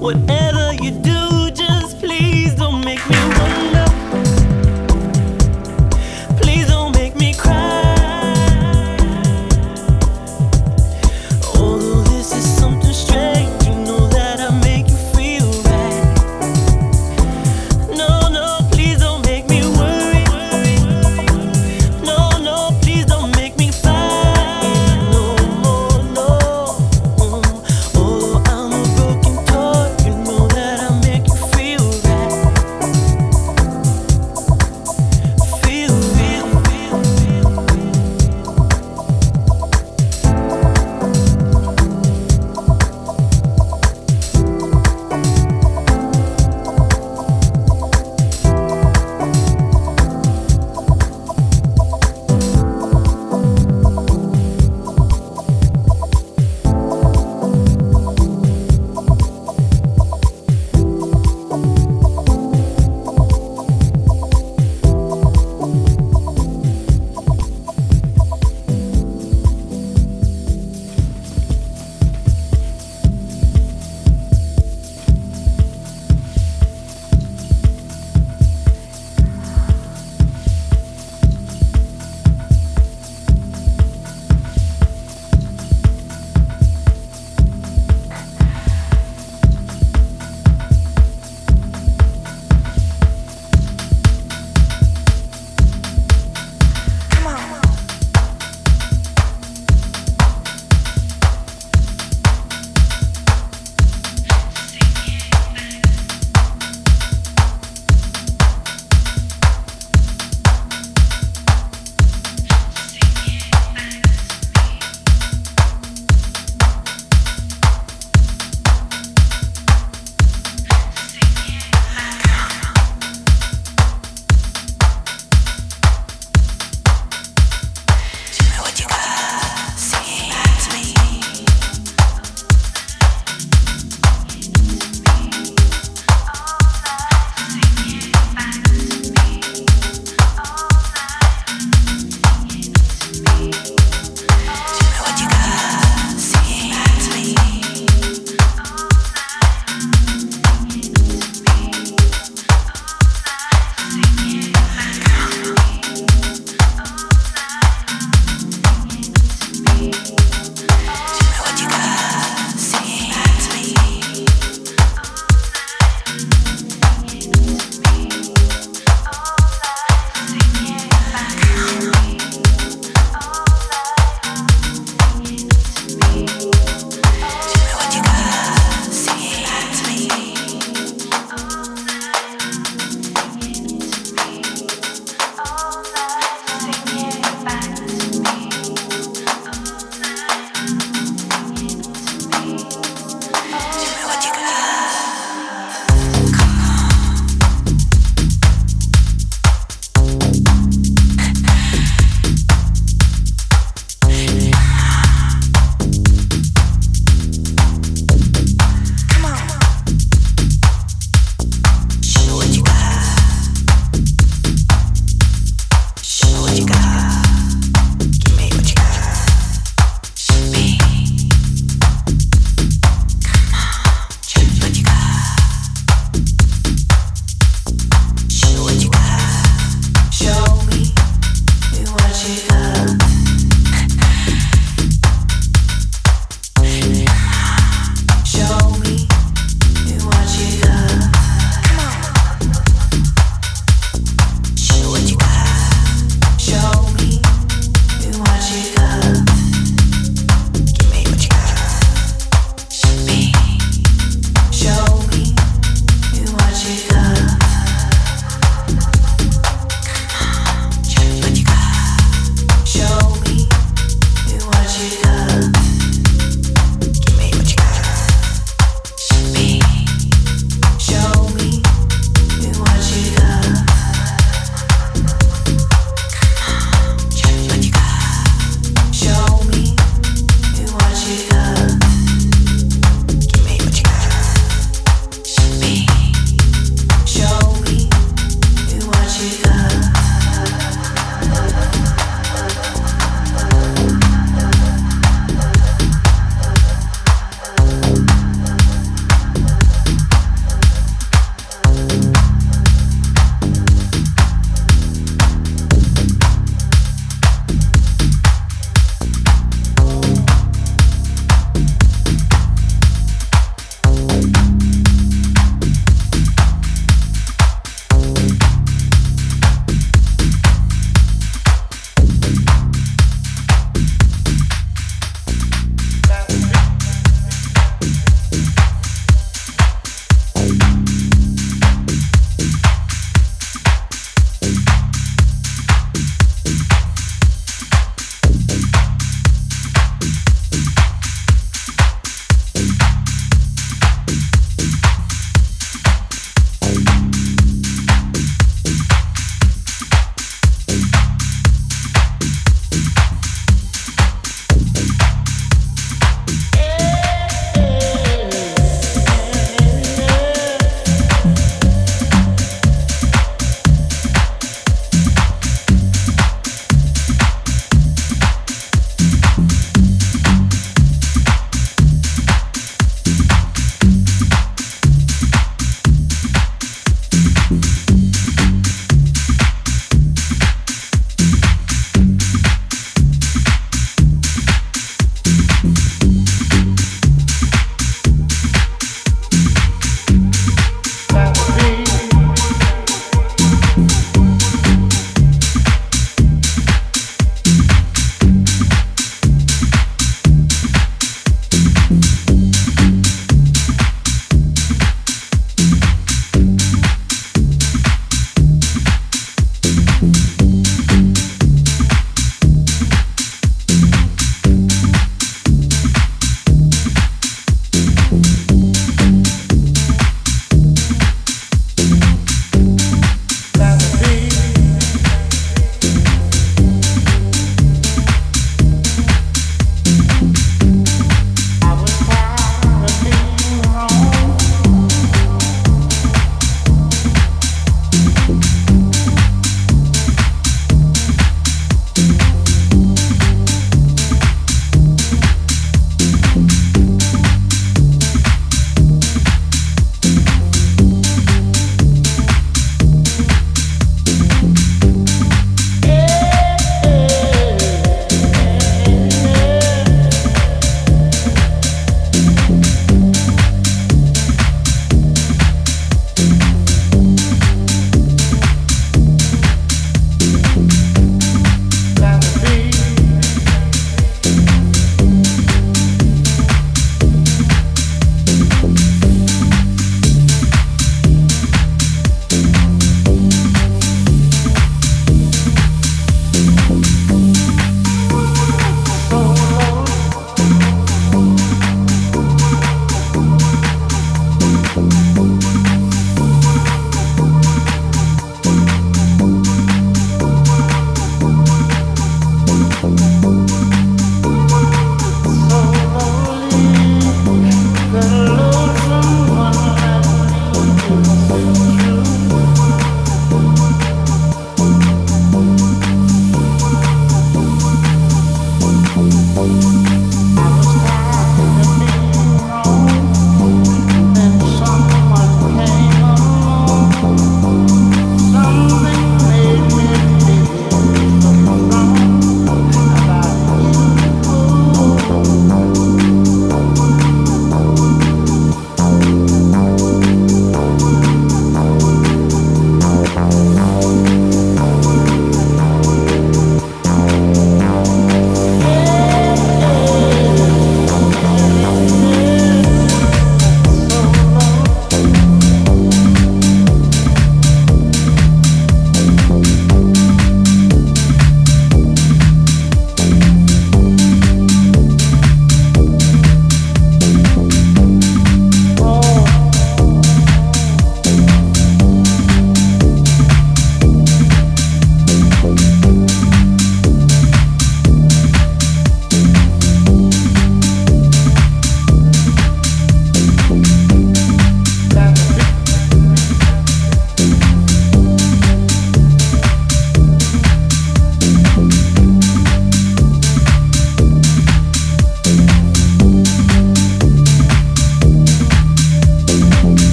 whatever you do.